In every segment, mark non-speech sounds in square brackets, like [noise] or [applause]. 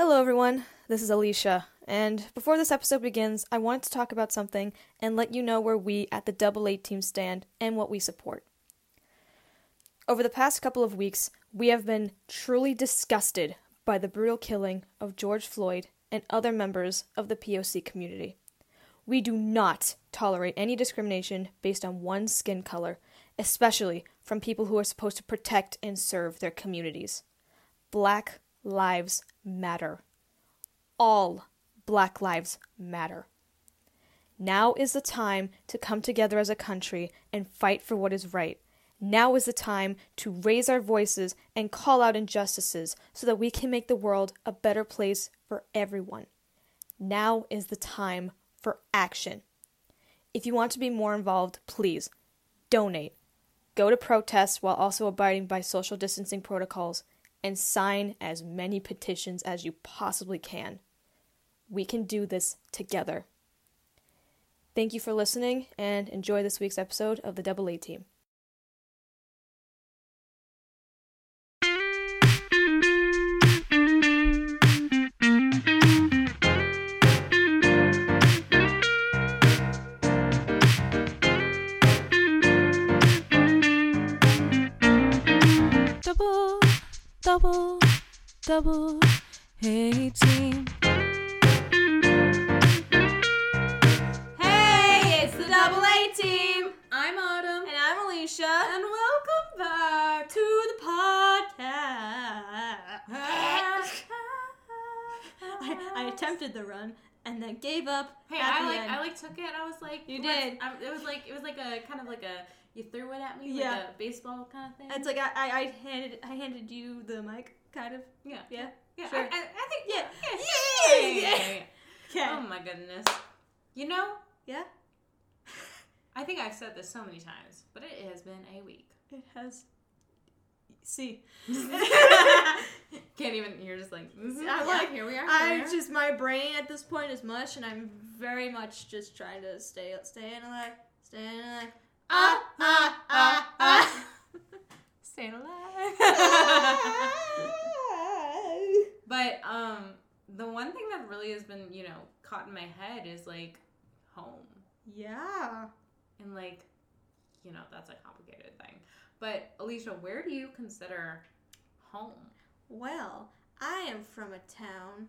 Hello, everyone. This is Alicia. And before this episode begins, I wanted to talk about something and let you know where we at the Double A team stand and what we support. Over the past couple of weeks, we have been truly disgusted by the brutal killing of George Floyd and other members of the POC community. We do not tolerate any discrimination based on one's skin color, especially from people who are supposed to protect and serve their communities. Black lives matter. All Black lives matter. Now is the time to come together as a country and fight for what is right. Now is the time to raise our voices and call out injustices so that we can make the world a better place for everyone. Now is the time for action. If you want to be more involved, please donate. Go to protests while also abiding by social distancing protocols and sign as many petitions as you possibly can. We can do this together. Thank you for listening and enjoy this week's episode of the Double A Team. Double, double A team. Hey, it's the Double A Team. I'm Autumn. And I'm Alicia. And welcome back to the podcast. I, I attempted the run and then gave up. Hey, at I the like end. I like took it. I was like, You let's- did. I, it was like it was like a kind of like a you threw it at me Yeah. like a baseball kind of thing. It's like I, I, I handed I handed you the mic, kind of. yeah, Yeah. yeah. sure. I, I, I think Yeah. yeah, Yeah, yeah, yeah. yeah. Oh my goodness. You know, Yeah. I think I've said this so many times, but it has been a week. It has. See. [laughs] Can't even. You're just like. mhm, I'm yeah, like, here we are. I here we are. just my brain at this point is mush, and I'm very much just trying to stay stay in alive, stay in alive. Ah ah ah ah. Staying alive. But um, the one thing that really has been, you know, caught in my head is like home. yeah. And like, you know, that's a complicated thing. But Alicia, where do you consider home? Well, I am from a town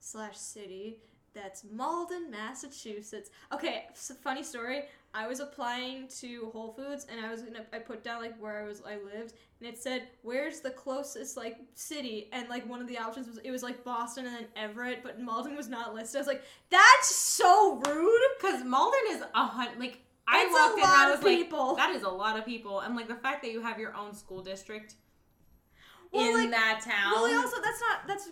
slash city that's Malden, Massachusetts. Okay, s funny story. I was applying to Whole Foods, and I was gonna I put down like where I was I lived, and it said where's the closest like city, and like one of the options was it was like Boston and then Everett, but Malden was not listed. I was like, that's so rude. Because Malden is a hunt. Like I It's a walked in, and lot I was of like, people. that is a lot of people, and like the fact that you have your own school district Well, in like, that town. Well, also that's not that's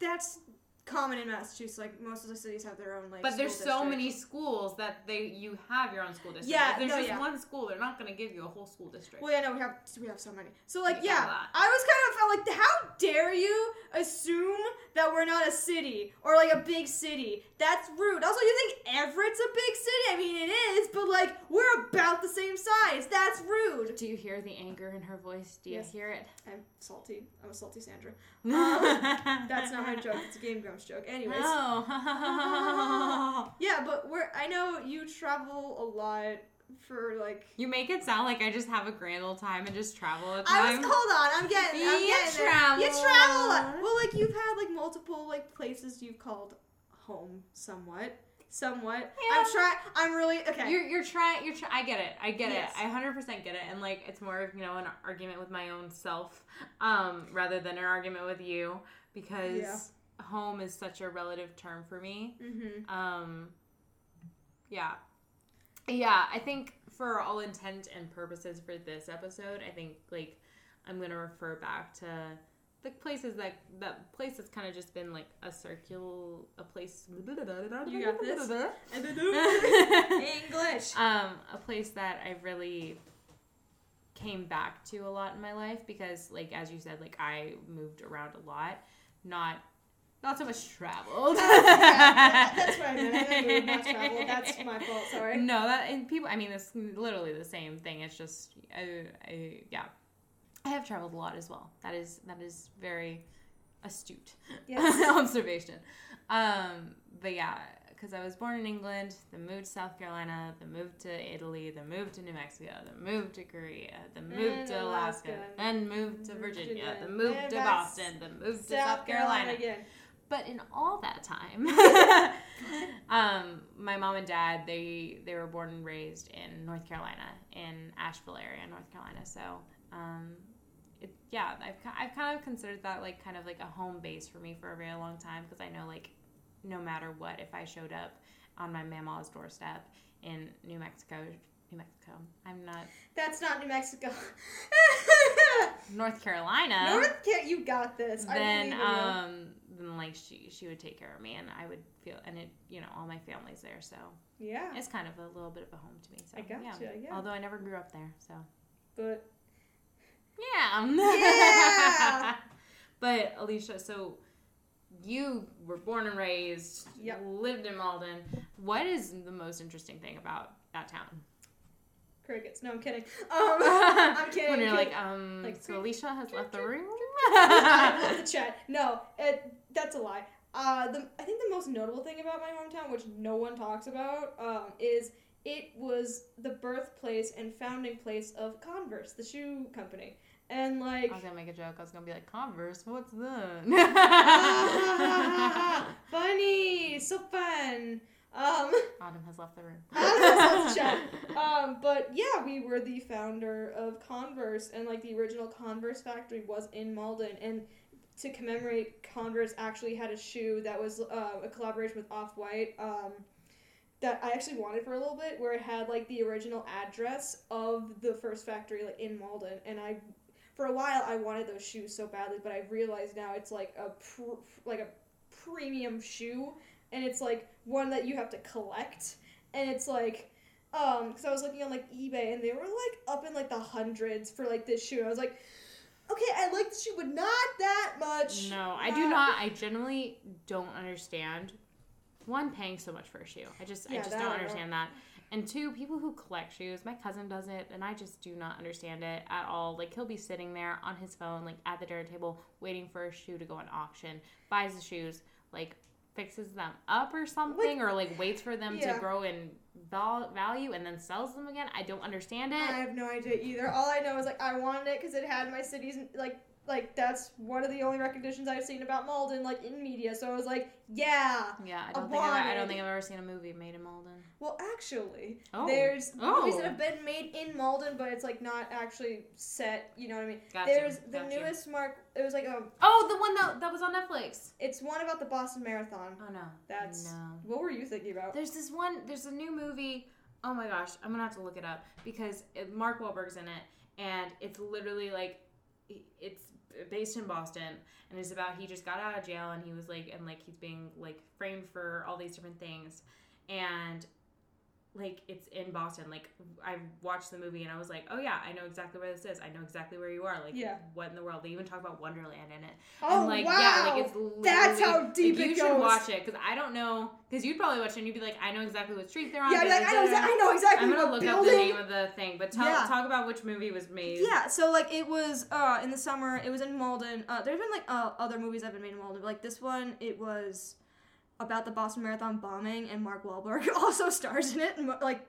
that's common in Massachusetts. Like most of the cities have their own like. but there's so districts. many schools that they you have your own school district. Yeah, if there's no, just yeah. one school, they're not going to give you a whole school district. Well, yeah, no, we have we have so many. So like, We yeah. I was kind of felt like, how dare you assume that we're not a city or like a big city? That's rude. Also, you think Everett's a big city? I mean, it is, but like we're about the same size. That's rude. Do you hear the anger in her voice? Do you Yes. hear it? I'm salty. I'm a salty Sandra. [laughs] Um, That's not my joke. It's a Game Joke. Anyways. Oh. [laughs] Yeah, but we're. I know you travel a lot for like. you make it sound like I just have a grand old time and just travel a I time. was hold on. I'm getting. I'm You getting there. travel You travel a lot. Well, like you've had like multiple like places you've called home, somewhat, somewhat. I'm Yeah. trying. I'm really okay. You're you're trying. You're. Try- I get it. I get Yes. it. I hundred percent get it. And like, it's more of you know an argument with my own self, um, rather than an argument with you because Yeah. Home is such a relative term for me. mm-hmm. Um, yeah, yeah. I think for all intent and purposes for this episode, I think like I'm gonna refer back to the places that that place has kind of just been like a circular a place. You got this. [laughs] English. um, a place that I really came back to a lot in my life because, like as you said, like I moved around a lot, not not so much traveled. [laughs] That's what I meant. I know you not travel. That's my fault. Sorry. No, that and people. I mean, it's literally the same thing. It's just, I, I, yeah, I have traveled a lot as well. That is that is very astute Yes. [laughs] observation. Um, but yeah, because I was born in England, then moved to South Carolina, then moved to Italy, then moved to New Mexico, then moved to Korea, then moved And to Alaska, Alaska, then moved to Virginia, Virginia, then moved to Boston, then moved to South Carolina. again. But in all that time, [laughs] [laughs] um, my mom and dad they they were born and raised in North Carolina, in Asheville area, North Carolina. So, um, it, yeah, I've I've kind of considered that like kind of like a home base for me for a very long time because I know like no matter what, if I showed up on my mama's doorstep in New Mexico, New Mexico, I'm not That's not New Mexico. North Carolina. North Car- you got this. Then um then like she she would take care of me and I would feel and it you know all my family's there so yeah, it's kind of a little bit of a home to me so I gotcha, yeah. although I never grew up there so but yeah [laughs] Yeah! but Alicia so you were born and raised Yep. lived in Malden what is the most interesting thing about that town crickets. No, I'm kidding. [laughs] Um, I'm kidding. when you're I'm like um Like, so Alicia has left the room the chat. No, it, that's a lie. Uh, the, I think the most notable thing about my hometown, which no one talks about, um, is it was the birthplace and founding place of Converse, the shoe company. And like, I was gonna make a joke I was gonna be like Converse what's that [laughs] funny, so fun. Um, [laughs] Autumn has left the room. [laughs] Autumn has left the chat. um, but yeah, we were the founder of Converse, and like the original Converse factory was in Malden, and to commemorate, Converse actually had a shoe that was uh, a collaboration with Off White. Um, that I actually wanted for a little bit, where it had like the original address of the first factory, like in Malden, and I, for a while, I wanted those shoes so badly, but I realized now it's like a pr- like a premium shoe, and it's like one that you have to collect, and it's like, um, because I was looking on like eBay, and they were like up in like the hundreds for like this shoe. I was like, okay, I like the shoe, but not that much. No, I do uh, not. I generally don't understand. One, paying so much for a shoe. I just, I just that don't I don't. understand that. And two, people who collect shoes. My cousin does it, and I just do not understand it at all. Like he'll be sitting there on his phone, like at the dinner table, waiting for a shoe to go on auction. Buys the shoes, like fixes them up or something, or like waits for them Yeah. to grow in val- value and then sells them again. I don't understand it. I have no idea either. All I know is like I wanted it because it had my city's like like that's one of the only recognitions I've seen about Malden like in media. So I was like, yeah. yeah, I I don't think I've, I don't think I've ever seen a movie made in Malden. Well, actually, Oh. there's Oh. movies that oh. have been made in Malden, but it's like not actually set. You know what I mean? Gotcha, There's the gotcha. newest Mark. It was like a. Oh, the one that that was on Netflix. It's one about the Boston Marathon. Oh no, That's no. what were you thinking about? There's this one. There's a new movie. Oh my gosh, I'm gonna have to look it up because it, Mark Wahlberg's in it, and it's literally like it's based in Boston, and it's about he just got out of jail and he was like and like he's being like framed for all these different things, and like it's in Boston. Like I watched the movie and I was like, oh yeah, I know exactly where this is. I know exactly where you are. Like Yeah. what in the world? They even talk about Wonderland in it. Oh and like wow! yeah, like it's That's how deep like, it you goes. should watch it because I don't know because you'd probably watch it and you'd be like, I know exactly what street they're on. yeah, like, I know, exa- I know exactly I'm gonna look building. up the name of the thing, but tell, Yeah. talk about which movie was made. Yeah, so like it was uh in the summer. It was in Malden. Uh, there's been like uh, other movies that have been made in Malden. But, like this one, it was about the Boston Marathon bombing, and Mark Wahlberg [laughs] also stars in it. And like,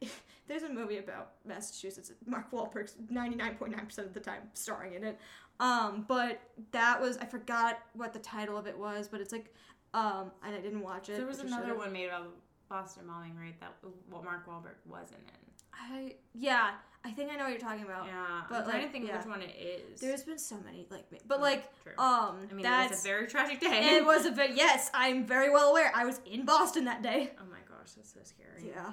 [laughs] there's a movie about Massachusetts. Mark Wahlberg's 99.9 percent of the time starring in it. Um, but that was I forgot what the title of it was, but it's like um, and I didn't watch it. There was another one made about Boston bombing, right? That what Mark Wahlberg wasn't in. I yeah, I think I know what you're talking about. Yeah, but, I'm trying like, to think yeah. which one it is. There's been so many like, but like true. um, I mean, that's it was a very tragic day. it was a [laughs] bit. Yes, I'm very well aware. I was in Boston that day. Oh my gosh, that's so scary. Yeah,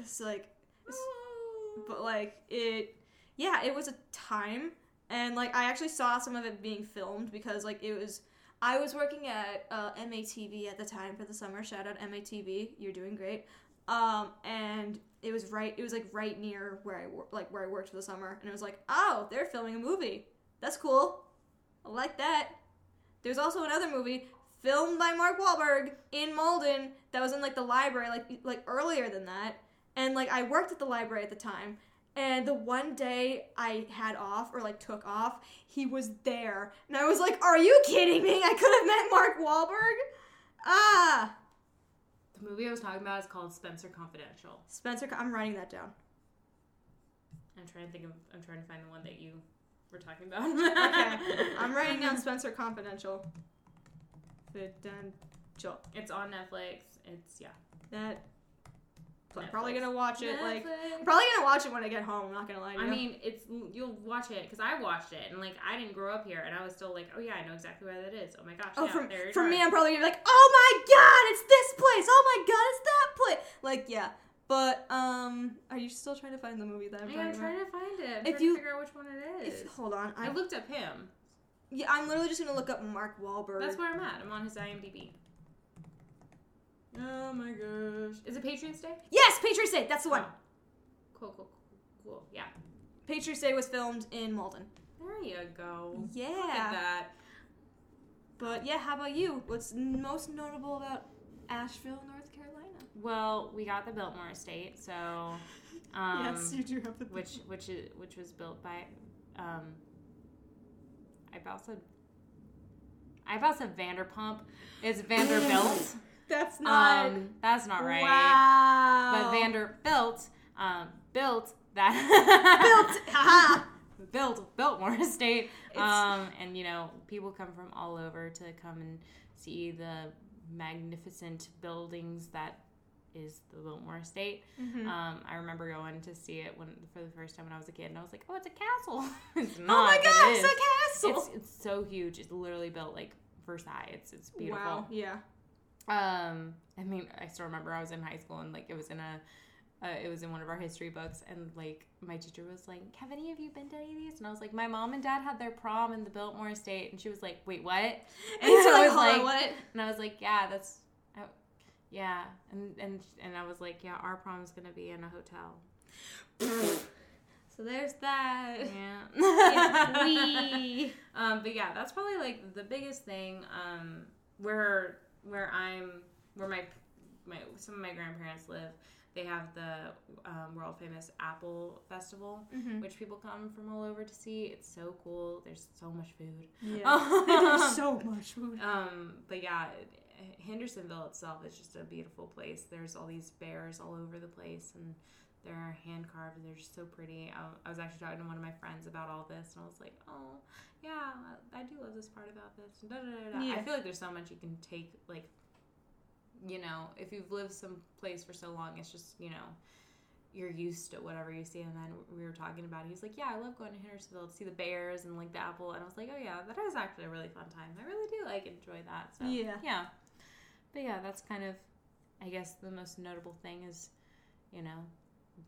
it's like, it's- but like it, yeah, it was a time, and like I actually saw some of it being filmed because like it was. I was working at uh, MATV at the time for the summer. Shout out MATV, you're doing great. Um, and it was right. It was like right near where I wor- like where I worked for the summer, and it was like, oh, they're filming a movie. That's cool. I like that. There's also another movie filmed by Mark Wahlberg in Malden that was in like the library like like earlier than that. And like I worked at the library at the time And the one day I had off or like took off, he was there. And I was like, Are you kidding me? I could have met Mark Wahlberg. Ah. Movie I was talking about is called Spencer Confidential. Spencer, I'm writing that down. I'm trying to think of. I'm trying to find the one that you were talking about. Okay. [laughs] I'm writing down Spencer Confidential. Confidential. It's on Netflix. It's yeah. That. I'm Netflix. probably gonna watch it. Like, I'm probably gonna watch it when I get home. I'm not gonna lie to you. I mean, it's you'll watch it because I watched it and like I didn't grow up here and I was still like, oh yeah, I know exactly where that is. Oh my gosh, Oh, yeah, from, from me, I'm probably gonna be like, oh my god, it's this place. Oh my god, it's that place. Like, yeah. But um, are you still trying to find the movie that I'm Yeah, I'm trying about? to find it. I'm If trying you- to figure out which one it is. If, hold on, I I looked up him. yeah, I'm literally just gonna look up Mark Wahlberg. That's where I'm at. I'm on his IMDb. Oh my gosh. Is it Patriots Day? yes, Patriots Day. That's the one. Oh. Cool, cool, cool, cool. Yeah. Patriots Day was filmed in Malden. There you go. Yeah. Look at that. But yeah, how about you? What's most notable about Asheville, North Carolina? Well, we got the Biltmore Estate, so [laughs] um, yes, you do have the which which is which was built by um I about said I about said Vanderpump. It's Vanderbilt. That's not. um that's not right. Wow. But Vanderbilt um built that. built. [laughs] Haha. built Biltmore Estate. Um and you know, people come from all over to come and see the magnificent buildings that is the Biltmore Estate. Mhm. Um, I remember going to see it when for the first time when I was a kid, and I was like, "Oh, it's a castle!" [laughs] it's not. oh my god, it it's a castle. It's, it's so huge. It's literally built like Versailles. It's it's beautiful. Wow. Yeah. Um, I mean, I still remember I was in high school and like it was in a. Uh, it was in one of our history books, and like my teacher was like, "Have any of you been to any of these?" And I was like, "My mom and dad had their prom in the Biltmore Estate," and she was like, "Wait, what?" And And [laughs] so I was like, what? and I was like, yeah, that's, I, yeah, and and and I was like, yeah, our prom is gonna be in a hotel. [laughs] So there's that. Yeah. Yeah, we. [laughs] Um, but yeah, that's probably like the biggest thing. Um, where where I'm, where my my some of my grandparents live, they have the um, world famous Apple Festival, Mhm. which people come from all over to see. It's so cool. There's so much food. Yeah. [laughs] There's so much food. Um, but yeah, Hendersonville itself is just a beautiful place. There's all these bears all over the place, and they're hand carved, and they're just so pretty. I, I was actually talking to one of my friends about all this, and I was like, "Oh, yeah, I, do love this part about this." Da, da, da, da. Yeah. I feel like there's so much you can take, like, you know, if you've lived some place for so long, it's just you know. You're used to whatever you see, and then we were talking about. It. He's like, "Yeah, I love going to Hendersonville to see the bears and like the apple." And I was like, "Oh yeah, that is actually a really fun time. I really do like enjoy that." So Yeah. yeah. But yeah, that's kind of, I guess, the most notable thing is, you know,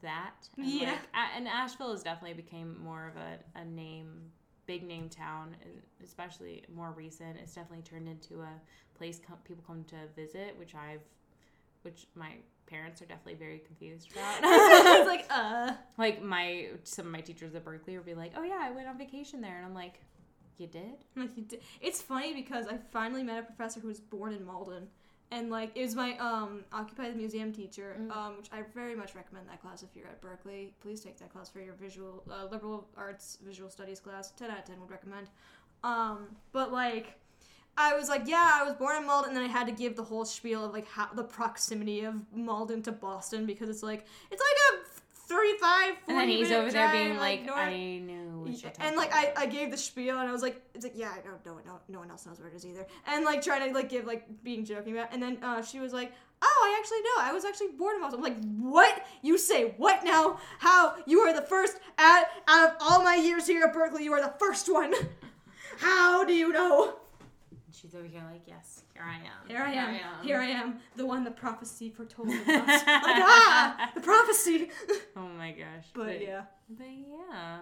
that. And Yeah. Like, and Asheville has definitely became more of a, a name, big name town, and especially more recent. It's definitely turned into a place com- people come to visit, which I've, which my parents are definitely very confused about. [laughs] it's like, uh. [laughs] like my some of my teachers at Berklee would be like, "Oh yeah, I went on vacation there," and I'm like, "You did?" [laughs] Like you did. It's funny because I finally met a professor who was born in Malden. And like it was my um occupy the museum teacher, Mm. um, which I very much recommend that class if you're at Berklee. Please take that class for your visual uh, liberal arts visual studies class. Ten out of ten would recommend. Um, but like I was like, yeah, I was born in Malden, and then I had to give the whole spiel of like how the proximity of Malden to Boston because it's like it's like a 35 40 And then he's over there being like, north- "I know." What you're and like I, about." I gave the spiel and I was like it's like yeah I don't know no one no, no one else knows where it is either. And like trying to like give like being joking about and then uh, she was like oh I actually know. I was actually born in Boston. I'm like what? You say what now? How? You are the first at out of all my years here at Berklee you are the first one. [laughs] How do you know She's over here like, yes, here I am. here I am here I am the one the prophecy foretold am. like ah the prophecy [laughs] oh my gosh. but yeah But yeah.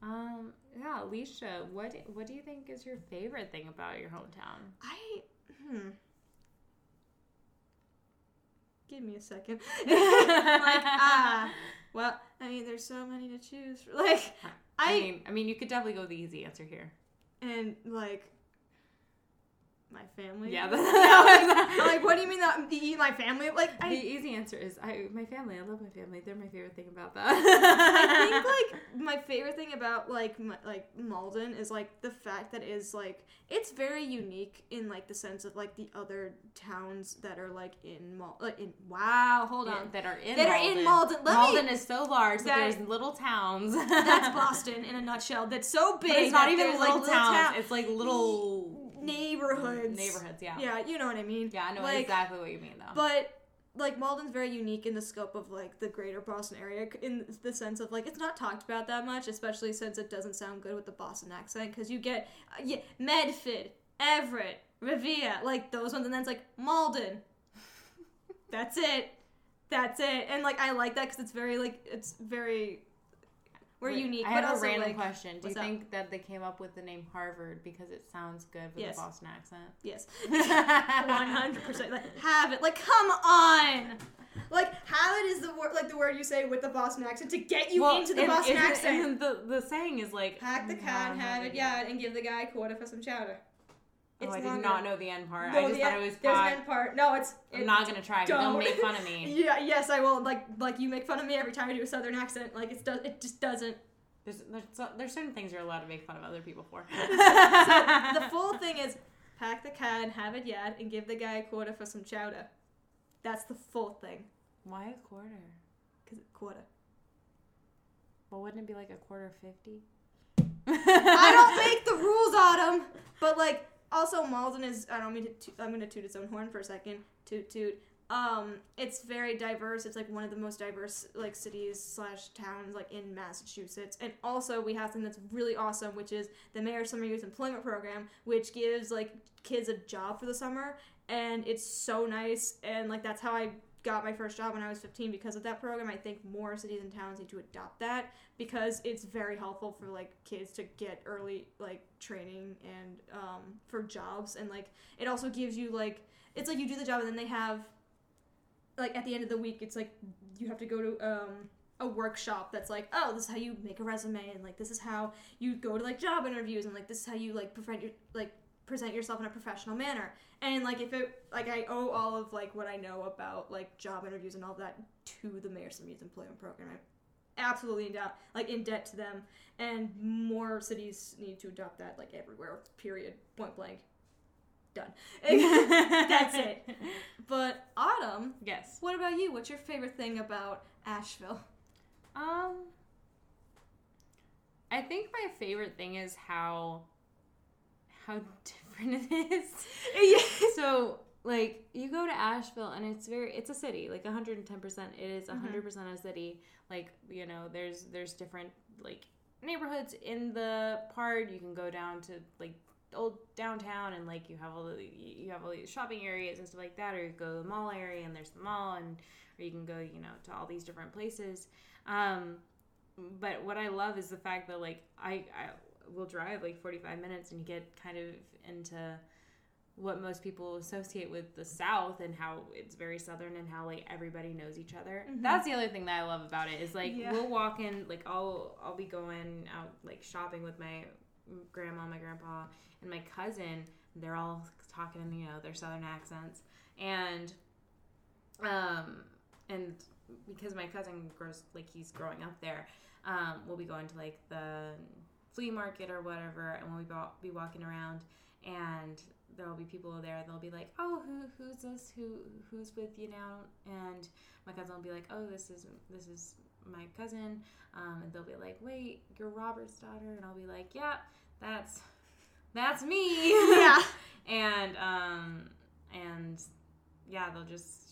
Um, yeah, Alicia, what what do you think is your favorite thing about your hometown? I hmm. Give me a second. [laughs] like [laughs] ah, well, I mean, there's so many to choose. Like I, I mean, I mean, you could definitely go the easy answer here. and like my family. Yeah, [laughs] [laughs] that- like, like, what do you mean that you eat my family? Like the easy answer is I my family. I love my family. They're my favorite thing about that. I think [laughs] like my favorite thing about like my, like Malden is like the fact that it is like it's very unique in like the sense of like the other towns that are like in Mal like in wow hold Yeah, on that are in That are Malden. in Malden. Let me- Malden is so large that, That- there's little towns. that's Boston in a nutshell that's so big But it's not even little like towns. town- It's like little neighborhoods Neighborhoods, yeah. yeah you know what I mean Yeah, I know Like, exactly what you mean though. But like Malden's very unique in the scope of like the greater Boston area in the sense of like it's not talked about that much, especially since it doesn't sound good with the Boston accent because you get uh, yeah, Medford, Everett, Revere, like those ones, and then it's like Malden. [laughs] That's it. That's it. And like I like that because it's very like it's very we're Wait, unique. I but have also, a random like, question. Do you up? think that they came up with the name Harvard because it sounds good with Yes. a Boston accent? Yes. [laughs] One hundred percent. Like have it. Like come on. Like have it is the word like the word you say with the Boston accent to get you into the and Boston isn't- accent. isn't the the saying is like Hack the cat, have it, yeah, and give the guy a quarter for some chowder. Oh, I did longer. not know the end part. No, I just thought end- it was There's an end part. No, it's. I'm it's- not gonna try. but Don't don't. make fun of me. [laughs] Yeah, yes, I will. Like, like you make fun of me every time I do a southern accent. Like, it's does. It just doesn't. There's, there's there's certain things you're allowed to make fun of other people for. [laughs] the full thing is pack the can, have it yet, and give the guy a quarter for some chowder. That's the full thing. Why a quarter? Cause a quarter. Well, wouldn't it be like a quarter fifty? I don't make the rules, Autumn. But like, also Malden is. I don't mean to. Toot, I'm gonna toot its own horn for a second. Toot toot. Um, it's very diverse. It's like one of the most diverse like cities slash towns like in Massachusetts. And also we have something that's really awesome, which is the Mayor's Summer Youth Employment Program, which gives like kids a job for the summer, and it's so nice. And like that's how I got my first job when I was 15 because of that program. I think more cities and towns need to adopt that because it's very helpful for like kids to get early like training and um, for jobs and like it also gives you like it's like you do the job and then they have like at the end of the week it's like you have to go to um, a workshop that's like oh this is how you make a resume and like this is how you go to like job interviews and like this is how you like prevent your like present yourself in a professional manner. And like if it like i owe all of like what i know about like job interviews and all that to the mayor's youth employment program. I'm absolutely in debt like in debt to them. And more cities need to adopt that like everywhere period point blank. Done. [laughs] That's it. [laughs] But autumn Yes. what about you? What's your favorite thing about asheville? Um, I think my favorite thing is how how different it is. [laughs] yes so like you go to Asheville and it's very it's a city like 110% it is Mm-hmm. 100% a city like you know there's there's different like neighborhoods in the part you can go down to like old downtown and like you have all the you have all these shopping areas and stuff like that or you go to the mall area and there's the mall and or you can go you know to all these different places um but what I love is the fact that like I I will drive like 45 minutes and you get kind of into what most people associate with the South and how it's very Southern and how like everybody knows each other. Mhm. That's the other thing that I love about it is like Yeah. we'll walk in like I'll I'll be going out like shopping with my grandma, my grandpa, and my cousin. They're all talking in you know their Southern accents and um and because my cousin grows like he's growing up there, um, we'll be going to like the flea market or whatever, and we'll be, wa- be walking around, and there'll be people there. They'll be like, "Oh, who who's this? Who who's with you now?" And my cousin will be like, "Oh, this is this is my cousin," um, and they'll be like, "Wait, you're Robert's daughter?" And I'll be like, "Yeah, that's that's me." yeah [laughs] and um and yeah they'll just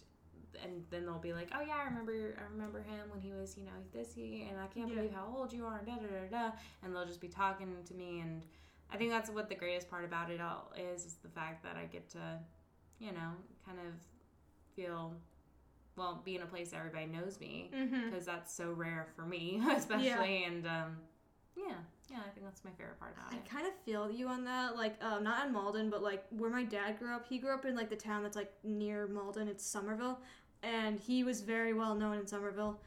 and then they'll be like oh yeah i remember i remember him when he was you know this year and i can't Yeah. believe how old you are and da da da da and they'll just be talking to me and i think that's what the greatest part about it all is is the fact that i get to you know kind of feel well be in a place everybody knows me mm-hmm. because that's so rare for me [laughs] especially and um yeah yeah i think that's my favorite part about I it kind of feel you on that. Like, um, not in Malden, but like where my dad grew up. He grew up in like the town that's like near Malden. It's Somerville, and he was very well known in Somerville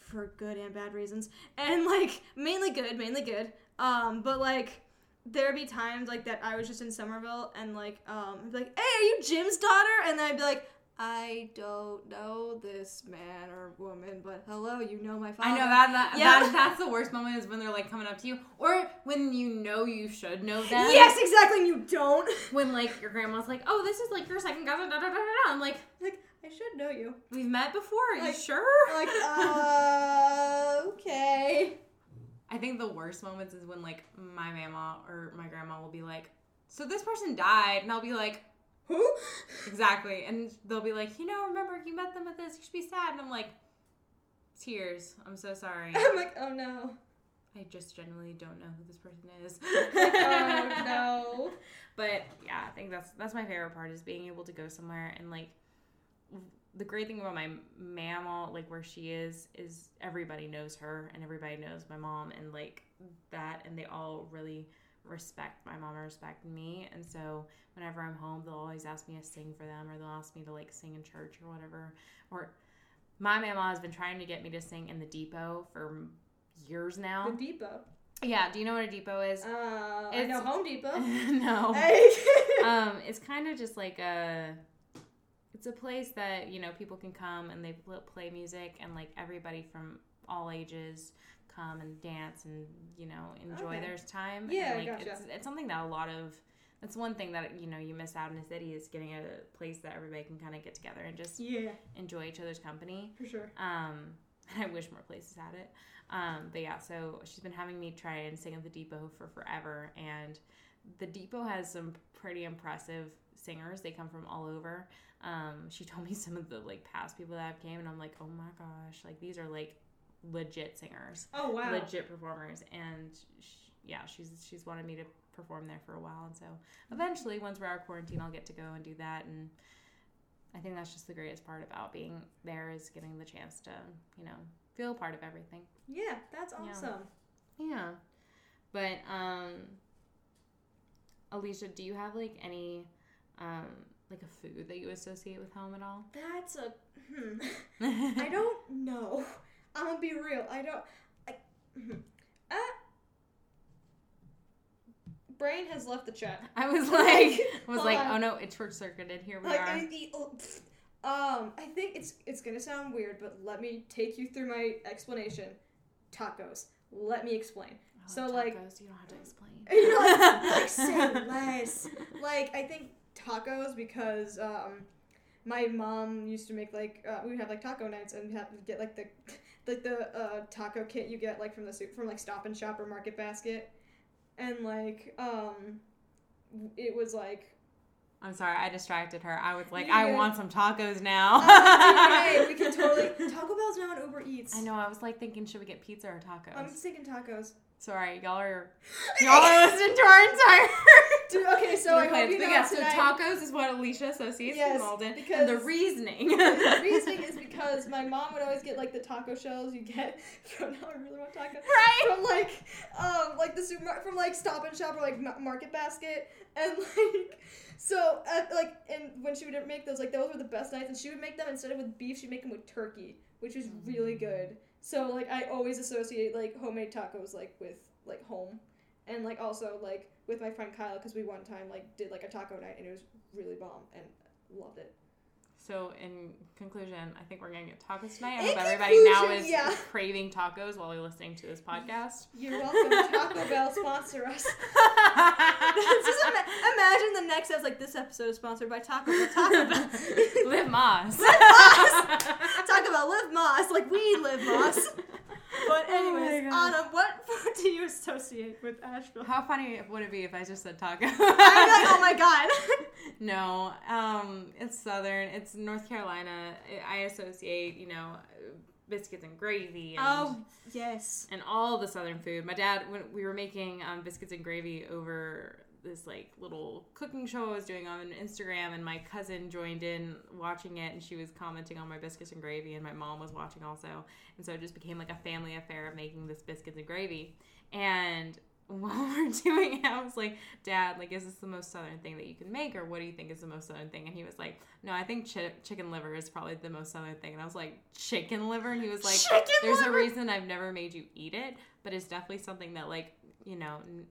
for good and bad reasons, and like mainly good, mainly good. Um, but like there'd be times like that I was just in Somerville and like um I'd be like, hey, are you Jim's daughter? And then I'd be like, I don't know this man or woman, but hello, you know my father. I know that, that, Yeah. that that's the worst moment is when they're like coming up to you, or when you know you should know them. Yes, exactly. And you don't. When like your grandma's like, "Oh, this is like your second cousin." Da, da, da, da, da. I'm like, Like I should know you. "We've met before. Are you sure?" Like [laughs] uh, okay. I think the worst moments is when like my mama or my grandma will be like, "So this person died," and I'll be like, Who? "Exactly," and they'll be like, "You know, remember you met them at this? You should be sad." And I'm like, "Tears. I'm so sorry. I'm like, oh no. I just generally don't know who this person is." [laughs] oh no. [laughs] But yeah, I think that's that's my favorite part is being able to go somewhere and like the great thing about my mama, like where she is, is everybody knows her and everybody knows my mom and like that, and they all really respect my mom and respect me. And so whenever I'm home, they'll always ask me to sing for them, or they'll ask me to like sing in church or whatever. Or my mama has been trying to get me to sing in the depot for years now. The Depot. Yeah, do you know what a depot is? Uh, I It's- know Home Depot. [laughs] no. [laughs] Um, it's kind of just like a it's a place that you know people can come and they play music and like everybody from all ages come and dance and you know enjoy Okay. their time Yeah, and, like gotcha. it's, it's something that a lot of that's one thing that you know you miss out in a city is getting a place that everybody can kind of get together and just yeah, enjoy each other's company for sure. um, [laughs] I wish more places had it. Um, but yeah, so she's been having me try and sing at the Depot for forever, and the Depot has some pretty impressive singers. They come from all over. Um, she told me [laughs] some of the like past people that have came, and I'm like, oh my gosh, like these are like legit singers, Oh wow. legit performers, and sh yeah, she's she's wanted me to perform there for a while, and so eventually, once we're out of quarantine, I'll get to go and do that, and I think that's just the greatest part about being there is getting the chance to, you know, feel part of everything. Yeah, that's Yeah. awesome. Yeah. But um Alicia, do you have like any um like a food that you associate with home at all? That's a. Hmm. [laughs] I don't know. I'm gonna be real. I don't. I. hmm. Uh, brain has left the chat. I was like [laughs] was like, oh no, it short circuited. Here we Like, are. I, I- oh, um, I think it's it's gonna sound weird, but let me take you through my explanation. Tacos. Let me explain. Oh, so, like- tacos, you don't have to explain. [laughs] You know, like, like say less. Like I think tacos because um, my mom used to make like uh, we would have like taco nights and have get like the [laughs] like the uh, taco kit you get like from the soup from like Stop and Shop or Market Basket, and like um, it was like I'm sorry, I distracted her. I was like, You're I want some tacos now. hey, [laughs] we can totally Taco Bell's now on Uber Eats. I know. I was like thinking, should we get pizza or tacos? I'm just thinking tacos. Sorry, y'all are [laughs] y'all are listening to our entire. [laughs] Dude, okay, so I hope you know But yeah, so tacos is what Alicia associates Yes, with Malden, and the reasoning. the [laughs] reasoning is because my mom would always get like the taco shells you get from now I really want taco right. from like um like the supermarket from like Stop and Shop or like Market Basket and like so uh, like and when she would make those like those were the best nights and she would make them instead of with beef she'd make them with turkey which was really good so like I always associate like homemade tacos like with like home and like also like with my friend Kyle because we one time like did like a taco night and it was really bomb and loved it. So, in conclusion, I think we're gonna get tacos tonight. I In hope everybody now is yeah. [laughs] craving tacos while you're listening to this podcast. You're welcome. Taco [laughs] Bell sponsor us. [laughs] Just ima- imagine the next episode like this episode is sponsored by Taco Bell. Taco Bell. Live Más. Taco Bell, live Más, like we live Más. But Oh anyways, God. Anna, what food do you associate with Asheville? How funny would it be if I just said taco? I'm like, oh my god. No, um, it's southern. It's North Carolina. I associate, you know, biscuits and gravy and Oh yes. and all the southern food. My dad, when we were making um, biscuits and gravy over this like little cooking show I was doing on Instagram, and my cousin joined in watching it, and she was commenting on my biscuits and gravy, and my mom was watching also, and so it just became like a family affair of making this biscuits and gravy. And while [laughs] we're doing it, I was like, Dad, like, is this the most southern thing that you can make, or what do you think is the most southern thing? And he was like, No, I think chi- chicken liver is probably the most southern thing. And I was like, Chicken liver? And he was like, Chicken There's liver? a reason I've never made you eat it, but it's definitely something that, like, you know, n-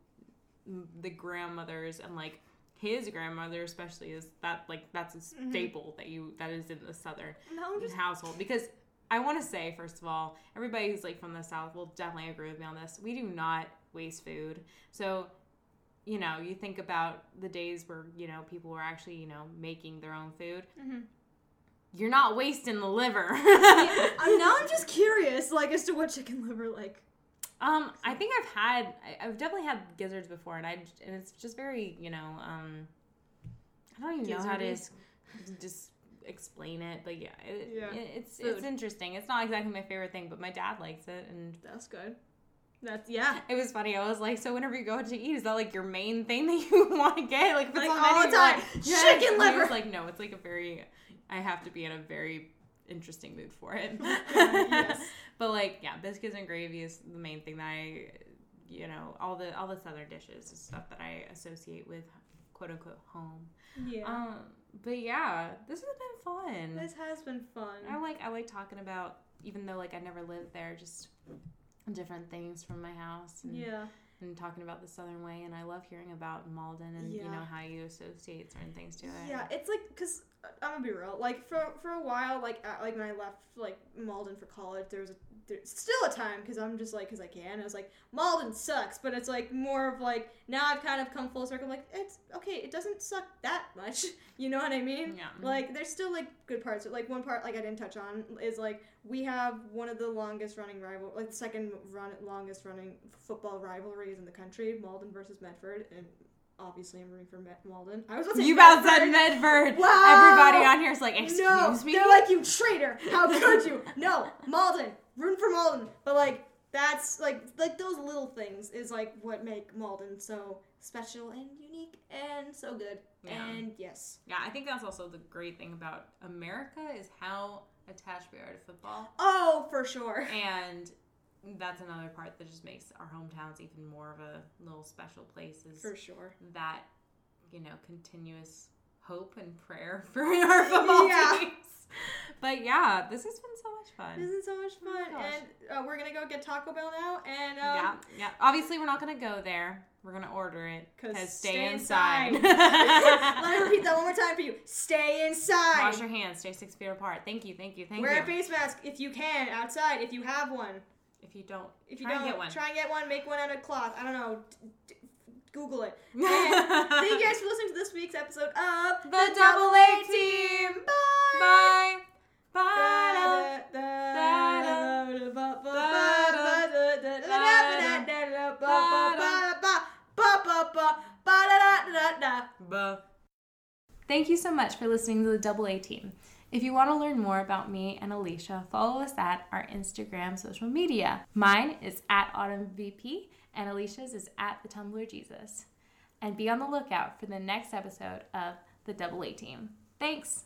the grandmothers and like his grandmother especially is that like that's a Mm-hmm. staple that you that is in the southern No, just household because I want to say first of all, everybody who's like from the south will definitely agree with me on this. We do not waste food. So, you know, you think about the days where, you know, people were actually, you know, making their own food. Mhm. You're not wasting the liver. [laughs] I'm now I'm just curious, like as to what chicken liver like. Um, I think I've had, I- I've definitely had gizzards before, and I, and it's just very, you know, um, I don't even know how to just explain it, but yeah, it, Yeah. it- it's Food. it's interesting. It's not exactly my favorite thing, but my dad likes it, and That's good. That's yeah. it was funny. I was like, so whenever you go out to eat, is that like your main thing that [laughs] you want to get? Like, it's Like, all menu, the time. like, Chicken liver. was like, no, it's like a very, I have to be in a very interesting mood for it. [laughs] Yes. [laughs] But like, yeah, biscuits and gravy is the main thing that I, you know, all the all the southern dishes is stuff that I associate with quote unquote home. Yeah. Um, but yeah, this has been fun. this has been fun. I like I like talking about even though like I never lived there, just different things from my house and, yeah. and talking about the Southern way. And I love hearing about Malden and you know how you associate certain things to it. Yeah, it's like because I'm gonna be real. Like for for a while, like uh, like when I left like Malden for college, there was a, there's still a time because I'm just like because I can. I was like Malden sucks, but it's like more of like now I've kind of come full circle. Like it's okay, it doesn't suck that much. [laughs] You know what I mean? Yeah. Like there's still like good parts. Like one part like I didn't touch on is like we have one of the longest running rival, like the second run longest running football rivalries in the country, Malden versus Medford, and obviously I'm rooting for Met- Malden. I was about to say You about said Medford. Wow. Everybody on here is like, excuse no, me. they're like you traitor. How could you? [laughs] No, Malden, rooting for Malden. But like that's like like those little things is like what make Malden so special and unique and so good. Yeah. And yes, Yeah, I think that's also the great thing about America is how attached we are to football. oh for sure. [laughs] And that's another part that just makes our hometowns even more of a little special place is For sure. that, you know, continuous hope and prayer [laughs] for our football Yeah. teams. But yeah, this has been so much fun. This is so much Oh fun, gosh. and uh, we're gonna go get Taco Bell now, and um, yeah, yeah. Obviously, we're not gonna go there. We're gonna order it because stay stay, inside. inside. [laughs] [laughs] Let me repeat that one more time for you. Stay inside. Wash your hands. Stay six feet apart. Thank you. Thank you. Thank Wear you. Wear a face mask if you can outside. If you have one. If you don't, If you don't, get one. try and get one. Make one out of cloth. I don't know. D- d- Google it. [laughs] Thank you guys for listening to this week's episode of The Double A Team. Bye. Bye. Bye. Thank you so much for listening to the Double A Team. If you want to learn more about me and Alicia, follow us at our Instagram social media. Mine is at AutumnVP, and Alicia's is at the Tumblr Jesus. And be on the lookout for the next episode of the Double A Team. Thanks.